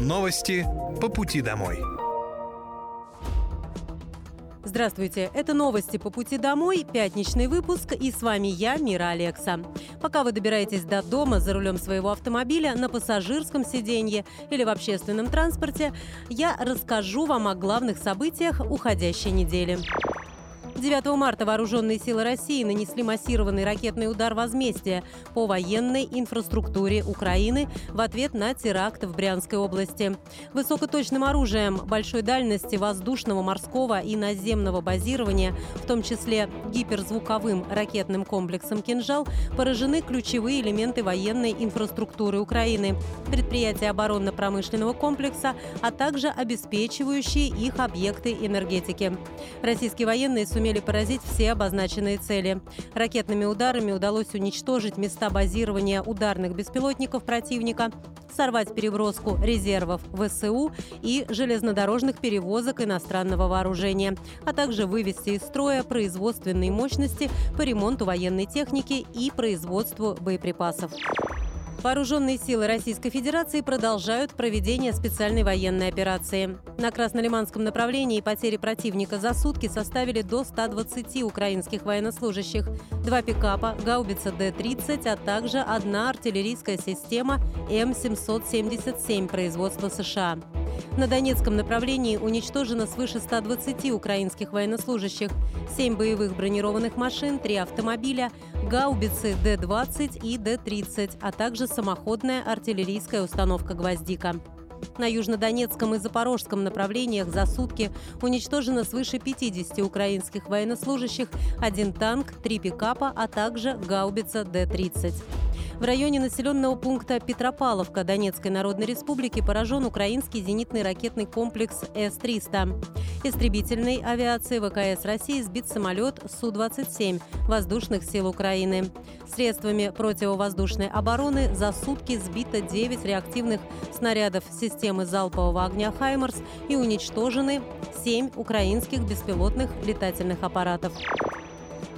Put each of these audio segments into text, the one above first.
Новости по пути домой. Здравствуйте, это новости по пути домой, пятничный выпуск, и с вами я, Мира Алекса. Пока вы добираетесь до дома за рулем своего автомобиля, на пассажирском сиденье или в общественном транспорте, я расскажу вам о главных событиях уходящей недели. 9 марта вооруженные силы России нанесли массированный ракетный удар возмездия по военной инфраструктуре Украины в ответ на теракт в Брянской области. Высокоточным оружием большой дальности воздушного, морского и наземного базирования, в том числе гиперзвуковым ракетным комплексом «Кинжал», поражены ключевые элементы военной инфраструктуры Украины, предприятия оборонно-промышленного комплекса, а также обеспечивающие их объекты энергетики. Российские военные сумели сумели поразить все обозначенные цели. Ракетными ударами удалось уничтожить места базирования ударных беспилотников противника, сорвать переброску резервов ВСУ и железнодорожных перевозок иностранного вооружения, а также вывести из строя производственные мощности по ремонту военной техники и производству боеприпасов. Вооруженные силы Российской Федерации продолжают проведение специальной военной операции. На Краснолиманском направлении потери противника за сутки составили до 120 украинских военнослужащих, два пикапа, гаубица Д-30, а также одна артиллерийская система М-777 производства США. На Донецком направлении уничтожено свыше 120 украинских военнослужащих, 7 боевых бронированных машин, 3 автомобиля, гаубицы Д-20 и Д-30, а также самоходная артиллерийская установка «Гвоздика». На Южнодонецком и Запорожском направлениях за сутки уничтожено свыше 50 украинских военнослужащих, один танк, три пикапа, а также гаубица Д-30. В районе населенного пункта Петропавловка Донецкой Народной Республики поражен украинский зенитный ракетный комплекс С-300. Истребительной авиации ВКС России сбит самолет Су-27 воздушных сил Украины. Средствами противовоздушной обороны за сутки сбито 9 реактивных снарядов системы залпового огня «Хаймарс» и уничтожены 7 украинских беспилотных летательных аппаратов.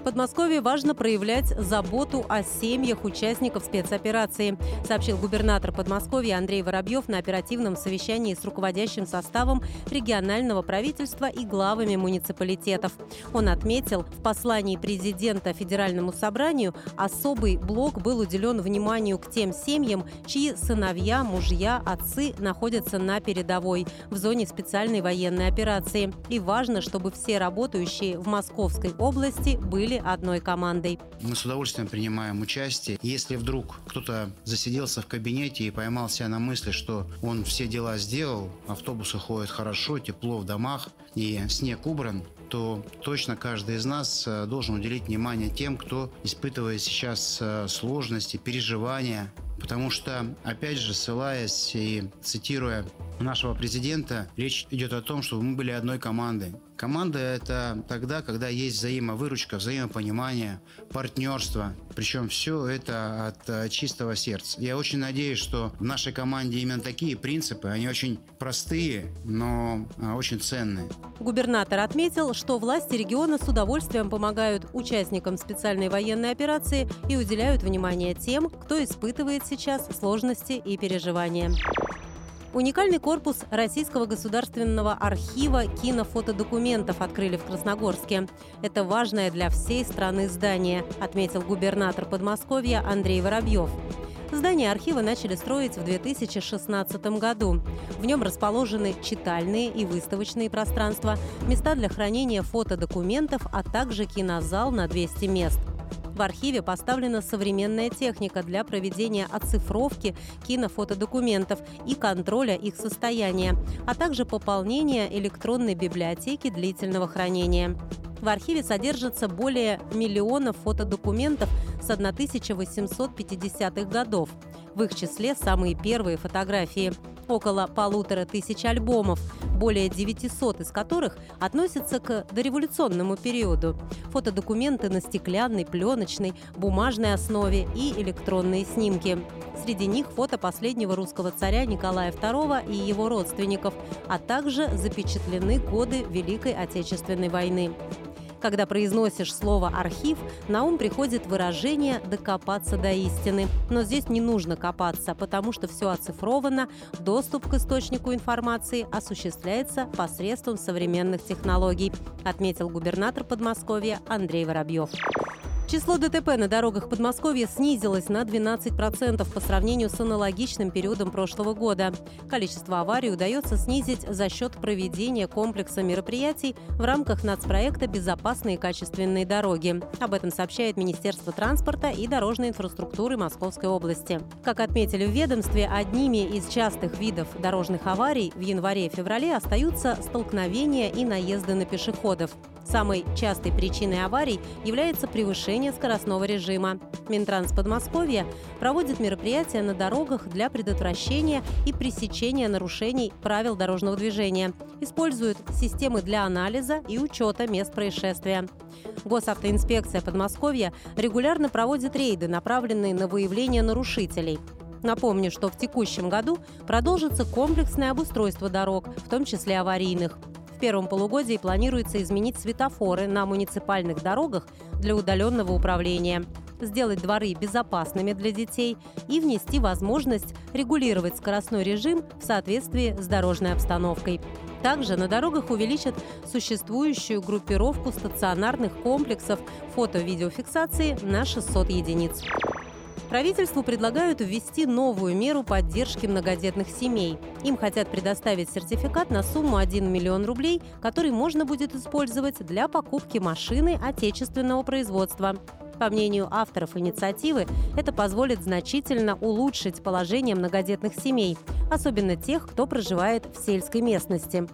В Подмосковье важно проявлять заботу о семьях участников спецоперации, сообщил губернатор Подмосковья Андрей Воробьев на оперативном совещании с руководящим составом регионального правительства и главами муниципалитетов. Он отметил, в послании президента Федеральному собранию особый блок был уделен вниманию к тем семьям, чьи сыновья, мужья, отцы находятся на передовой в зоне специальной военной операции. И важно, чтобы все работающие в Московской области были были одной командой. Мы с удовольствием принимаем участие. Если вдруг кто-то засиделся в кабинете и поймал себя на мысли, что он все дела сделал, автобусы ходят хорошо, тепло в домах и снег убран, то точно каждый из нас э, должен уделить внимание тем, кто испытывает сейчас э, сложности, переживания, Потому что, опять же, ссылаясь и цитируя нашего президента, речь идет о том, что мы были одной командой. Команда – это тогда, когда есть взаимовыручка, взаимопонимание, партнерство. Причем все это от э, чистого сердца. Я очень надеюсь, что в нашей команде именно такие принципы. Они очень простые, но э, очень ценные. Губернатор отметил, что власти региона с удовольствием помогают участникам специальной военной операции и уделяют внимание тем, кто испытывает сейчас сложности и переживания. Уникальный корпус Российского государственного архива кинофотодокументов открыли в Красногорске. Это важное для всей страны здание, отметил губернатор Подмосковья Андрей Воробьев. Здание архива начали строить в 2016 году. В нем расположены читальные и выставочные пространства, места для хранения фотодокументов, а также кинозал на 200 мест. В архиве поставлена современная техника для проведения оцифровки кинофотодокументов и контроля их состояния, а также пополнения электронной библиотеки длительного хранения. В архиве содержится более миллиона фотодокументов с 1850-х годов. В их числе самые первые фотографии – около полутора тысяч альбомов, более 900 из которых относятся к дореволюционному периоду. Фотодокументы на стеклянной, пленочной, бумажной основе и электронные снимки. Среди них фото последнего русского царя Николая II и его родственников, а также запечатлены годы Великой Отечественной войны. Когда произносишь слово «архив», на ум приходит выражение «докопаться до истины». Но здесь не нужно копаться, потому что все оцифровано, доступ к источнику информации осуществляется посредством современных технологий, отметил губернатор Подмосковья Андрей Воробьев. Число ДТП на дорогах Подмосковья снизилось на 12% по сравнению с аналогичным периодом прошлого года. Количество аварий удается снизить за счет проведения комплекса мероприятий в рамках нацпроекта «Безопасные качественные дороги». Об этом сообщает Министерство транспорта и дорожной инфраструктуры Московской области. Как отметили в ведомстве, одними из частых видов дорожных аварий в январе-феврале остаются столкновения и наезды на пешеходов. Самой частой причиной аварий является превышение скоростного режима. Минтранс Подмосковья проводит мероприятия на дорогах для предотвращения и пресечения нарушений правил дорожного движения. Используют системы для анализа и учета мест происшествия. Госавтоинспекция Подмосковья регулярно проводит рейды, направленные на выявление нарушителей. Напомню, что в текущем году продолжится комплексное обустройство дорог, в том числе аварийных – первом полугодии планируется изменить светофоры на муниципальных дорогах для удаленного управления, сделать дворы безопасными для детей и внести возможность регулировать скоростной режим в соответствии с дорожной обстановкой. Также на дорогах увеличат существующую группировку стационарных комплексов фото-видеофиксации на 600 единиц. Правительству предлагают ввести новую меру поддержки многодетных семей. Им хотят предоставить сертификат на сумму 1 миллион рублей, который можно будет использовать для покупки машины отечественного производства. По мнению авторов инициативы, это позволит значительно улучшить положение многодетных семей, особенно тех, кто проживает в сельской местности.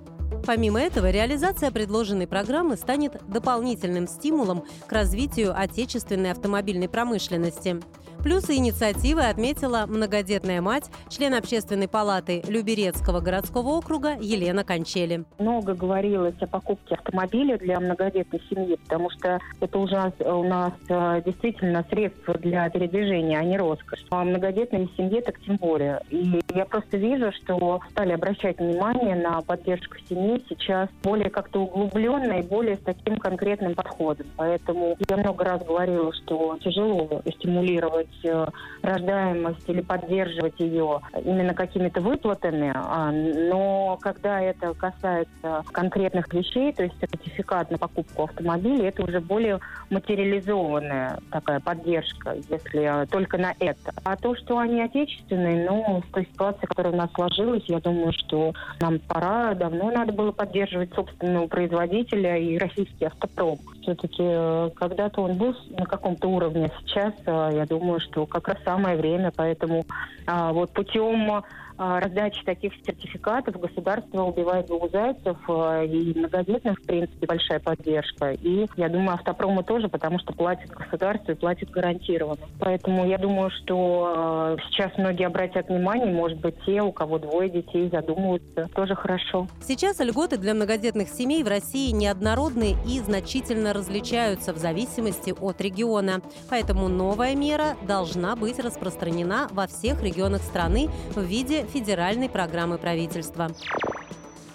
Помимо этого, реализация предложенной программы станет дополнительным стимулом к развитию отечественной автомобильной промышленности. Плюсы инициативы отметила многодетная мать, член общественной палаты Люберецкого городского округа Елена Кончели. Много говорилось о покупке автомобиля для многодетной семьи, потому что это уже у нас э, действительно средство для передвижения, а не роскошь. А многодетной семье так тем более. И я просто вижу, что стали обращать внимание на поддержку семьи сейчас более как-то углубленно и более с таким конкретным подходом. Поэтому я много раз говорила, что тяжело стимулировать Э, рождаемость или поддерживать ее именно какими-то выплатами, а, но когда это касается конкретных вещей, то есть сертификат на покупку автомобиля, это уже более материализованная такая поддержка, если только на это. А то, что они отечественные, ну, в той ситуации, которая у нас сложилась, я думаю, что нам пора, давно надо было поддерживать собственного производителя и российский автопром. Все-таки э, когда-то он был на каком-то уровне, сейчас, э, я думаю, что как раз самое время, поэтому а, вот путем раздачи таких сертификатов государство убивает двух зайцев, а, и многодетных, в принципе, большая поддержка. И, я думаю, автопрому тоже, потому что платит государство и платит гарантированно. Поэтому я думаю, что а, сейчас многие обратят внимание, может быть, те, у кого двое детей, задумываются, тоже хорошо. Сейчас льготы для многодетных семей в России неоднородны и значительно различаются в зависимости от региона. Поэтому новая мера должна быть распространена во всех регионах страны в виде федеральной программы правительства.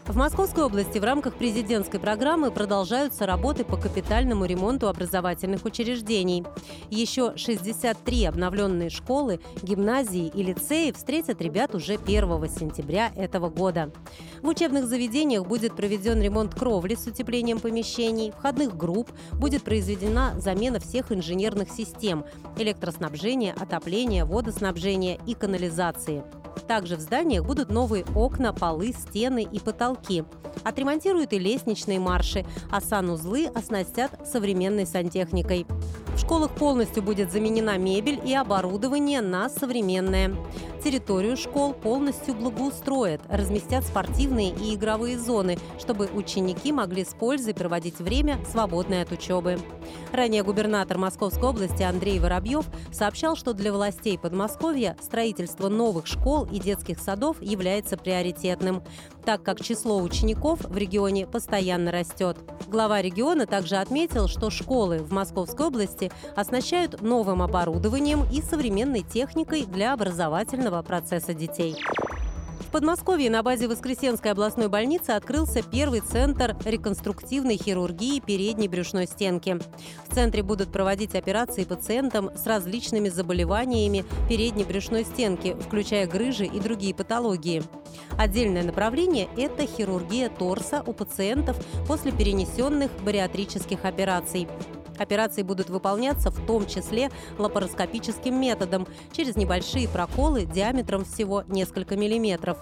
В Московской области в рамках президентской программы продолжаются работы по капитальному ремонту образовательных учреждений. Еще 63 обновленные школы, гимназии и лицеи встретят ребят уже 1 сентября этого года. В учебных заведениях будет проведен ремонт кровли с утеплением помещений, входных групп, будет произведена замена всех инженерных систем – электроснабжения, отопления, водоснабжения и канализации – также в зданиях будут новые окна, полы, стены и потолки. Отремонтируют и лестничные марши, а санузлы оснастят современной сантехникой. В школах полностью будет заменена мебель и оборудование на современное. Территорию школ полностью благоустроят, разместят спортивные и игровые зоны, чтобы ученики могли с пользой проводить время, свободное от учебы. Ранее губернатор Московской области Андрей Воробьев сообщал, что для властей Подмосковья строительство новых школ и детских садов является приоритетным, так как число учеников в регионе постоянно растет. Глава региона также отметил, что школы в Московской области оснащают новым оборудованием и современной техникой для образовательного процесса детей. В Подмосковье на базе Воскресенской областной больницы открылся первый центр реконструктивной хирургии передней брюшной стенки. В центре будут проводить операции пациентам с различными заболеваниями передней брюшной стенки, включая грыжи и другие патологии. Отдельное направление – это хирургия торса у пациентов после перенесенных бариатрических операций. Операции будут выполняться в том числе лапароскопическим методом через небольшие проколы диаметром всего несколько миллиметров.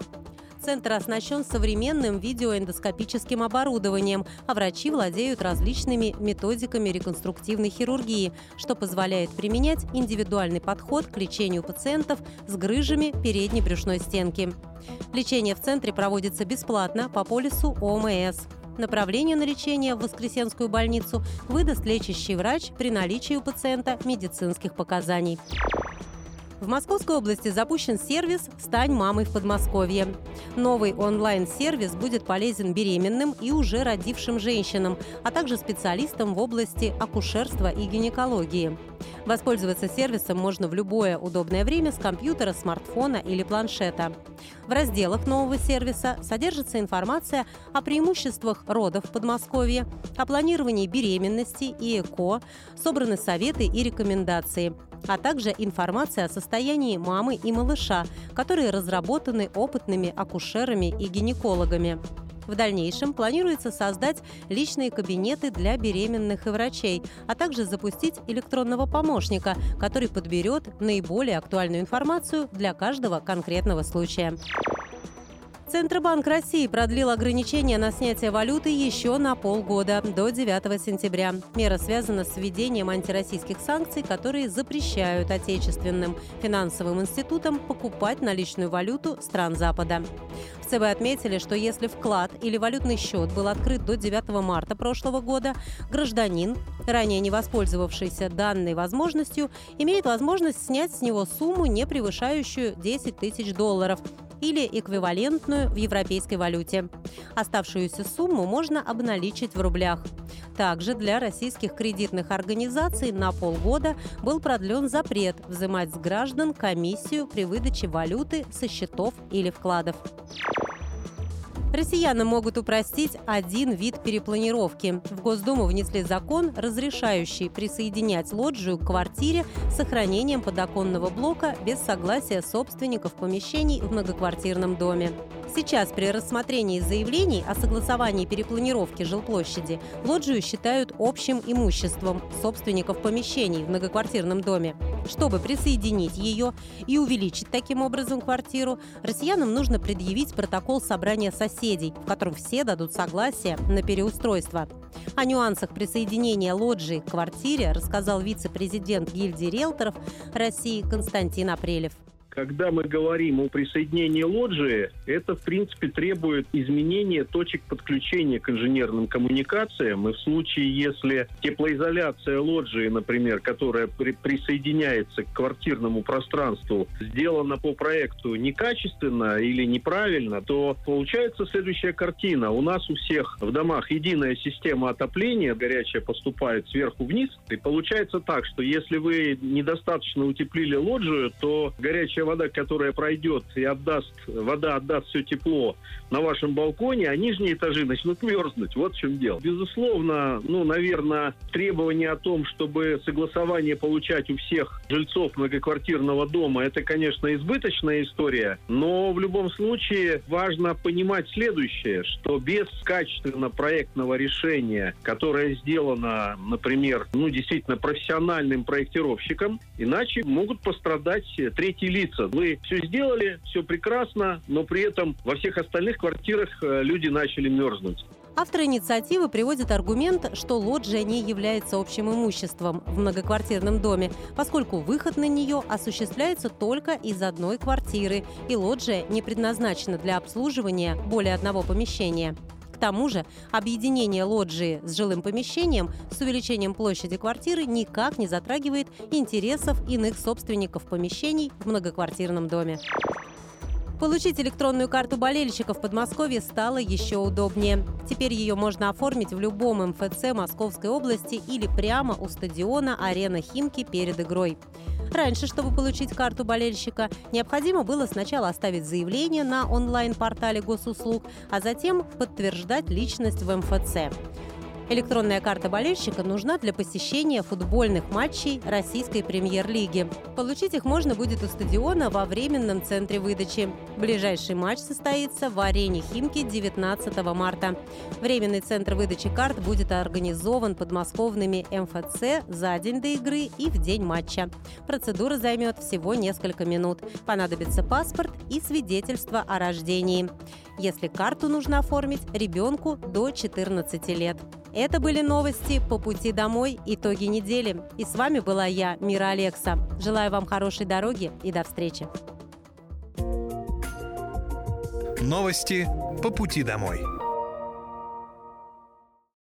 Центр оснащен современным видеоэндоскопическим оборудованием, а врачи владеют различными методиками реконструктивной хирургии, что позволяет применять индивидуальный подход к лечению пациентов с грыжами передней брюшной стенки. Лечение в центре проводится бесплатно по полису ОМС. Направление на лечение в Воскресенскую больницу выдаст лечащий врач при наличии у пациента медицинских показаний. В Московской области запущен сервис «Стань мамой в Подмосковье». Новый онлайн-сервис будет полезен беременным и уже родившим женщинам, а также специалистам в области акушерства и гинекологии. Воспользоваться сервисом можно в любое удобное время с компьютера, смартфона или планшета. В разделах нового сервиса содержится информация о преимуществах родов в Подмосковье, о планировании беременности и ЭКО, собраны советы и рекомендации, а также информация о состоянии мамы и малыша, которые разработаны опытными акушерами и гинекологами. В дальнейшем планируется создать личные кабинеты для беременных и врачей, а также запустить электронного помощника, который подберет наиболее актуальную информацию для каждого конкретного случая. Центробанк России продлил ограничения на снятие валюты еще на полгода, до 9 сентября. Мера связана с введением антироссийских санкций, которые запрещают отечественным финансовым институтам покупать наличную валюту стран Запада. В ЦБ отметили, что если вклад или валютный счет был открыт до 9 марта прошлого года, гражданин, ранее не воспользовавшийся данной возможностью, имеет возможность снять с него сумму, не превышающую 10 тысяч долларов – или эквивалентную в европейской валюте. Оставшуюся сумму можно обналичить в рублях. Также для российских кредитных организаций на полгода был продлен запрет взимать с граждан комиссию при выдаче валюты со счетов или вкладов. Россиянам могут упростить один вид перепланировки. В Госдуму внесли закон, разрешающий присоединять лоджию к квартире с сохранением подоконного блока без согласия собственников помещений в многоквартирном доме. Сейчас при рассмотрении заявлений о согласовании перепланировки жилплощади лоджию считают общим имуществом собственников помещений в многоквартирном доме. Чтобы присоединить ее и увеличить таким образом квартиру, россиянам нужно предъявить протокол собрания соседей, в котором все дадут согласие на переустройство. О нюансах присоединения лоджии к квартире рассказал вице-президент гильдии риэлторов России Константин Апрелев. Когда мы говорим о присоединении лоджии, это, в принципе, требует изменения точек подключения к инженерным коммуникациям. И в случае, если теплоизоляция лоджии, например, которая при присоединяется к квартирному пространству, сделана по проекту некачественно или неправильно, то получается следующая картина. У нас у всех в домах единая система отопления, горячая поступает сверху вниз, и получается так, что если вы недостаточно утеплили лоджию, то горячая горячая вода, которая пройдет и отдаст, вода отдаст все тепло на вашем балконе, а нижние этажи начнут мерзнуть. Вот в чем дело. Безусловно, ну, наверное, требование о том, чтобы согласование получать у всех жильцов многоквартирного дома, это, конечно, избыточная история, но в любом случае важно понимать следующее, что без качественного проектного решения, которое сделано, например, ну, действительно профессиональным проектировщиком, иначе могут пострадать третьи лица лица. Вы все сделали, все прекрасно, но при этом во всех остальных квартирах э, люди начали мерзнуть. Автор инициативы приводит аргумент, что лоджия не является общим имуществом в многоквартирном доме, поскольку выход на нее осуществляется только из одной квартиры, и лоджия не предназначена для обслуживания более одного помещения. Тому же объединение лоджии с жилым помещением с увеличением площади квартиры никак не затрагивает интересов иных собственников помещений в многоквартирном доме. Получить электронную карту болельщика в Подмосковье стало еще удобнее. Теперь ее можно оформить в любом МФЦ Московской области или прямо у стадиона «Арена Химки» перед игрой. Раньше, чтобы получить карту болельщика, необходимо было сначала оставить заявление на онлайн-портале госуслуг, а затем подтверждать личность в МФЦ. Электронная карта болельщика нужна для посещения футбольных матчей Российской премьер-лиги. Получить их можно будет у стадиона во временном центре выдачи. Ближайший матч состоится в арене Химки 19 марта. Временный центр выдачи карт будет организован подмосковными МФЦ за день до игры и в день матча. Процедура займет всего несколько минут. Понадобится паспорт и свидетельство о рождении. Если карту нужно оформить ребенку до 14 лет. Это были новости по пути домой, итоги недели. И с вами была я, Мира Алекса. Желаю вам хорошей дороги и до встречи. Новости по пути домой.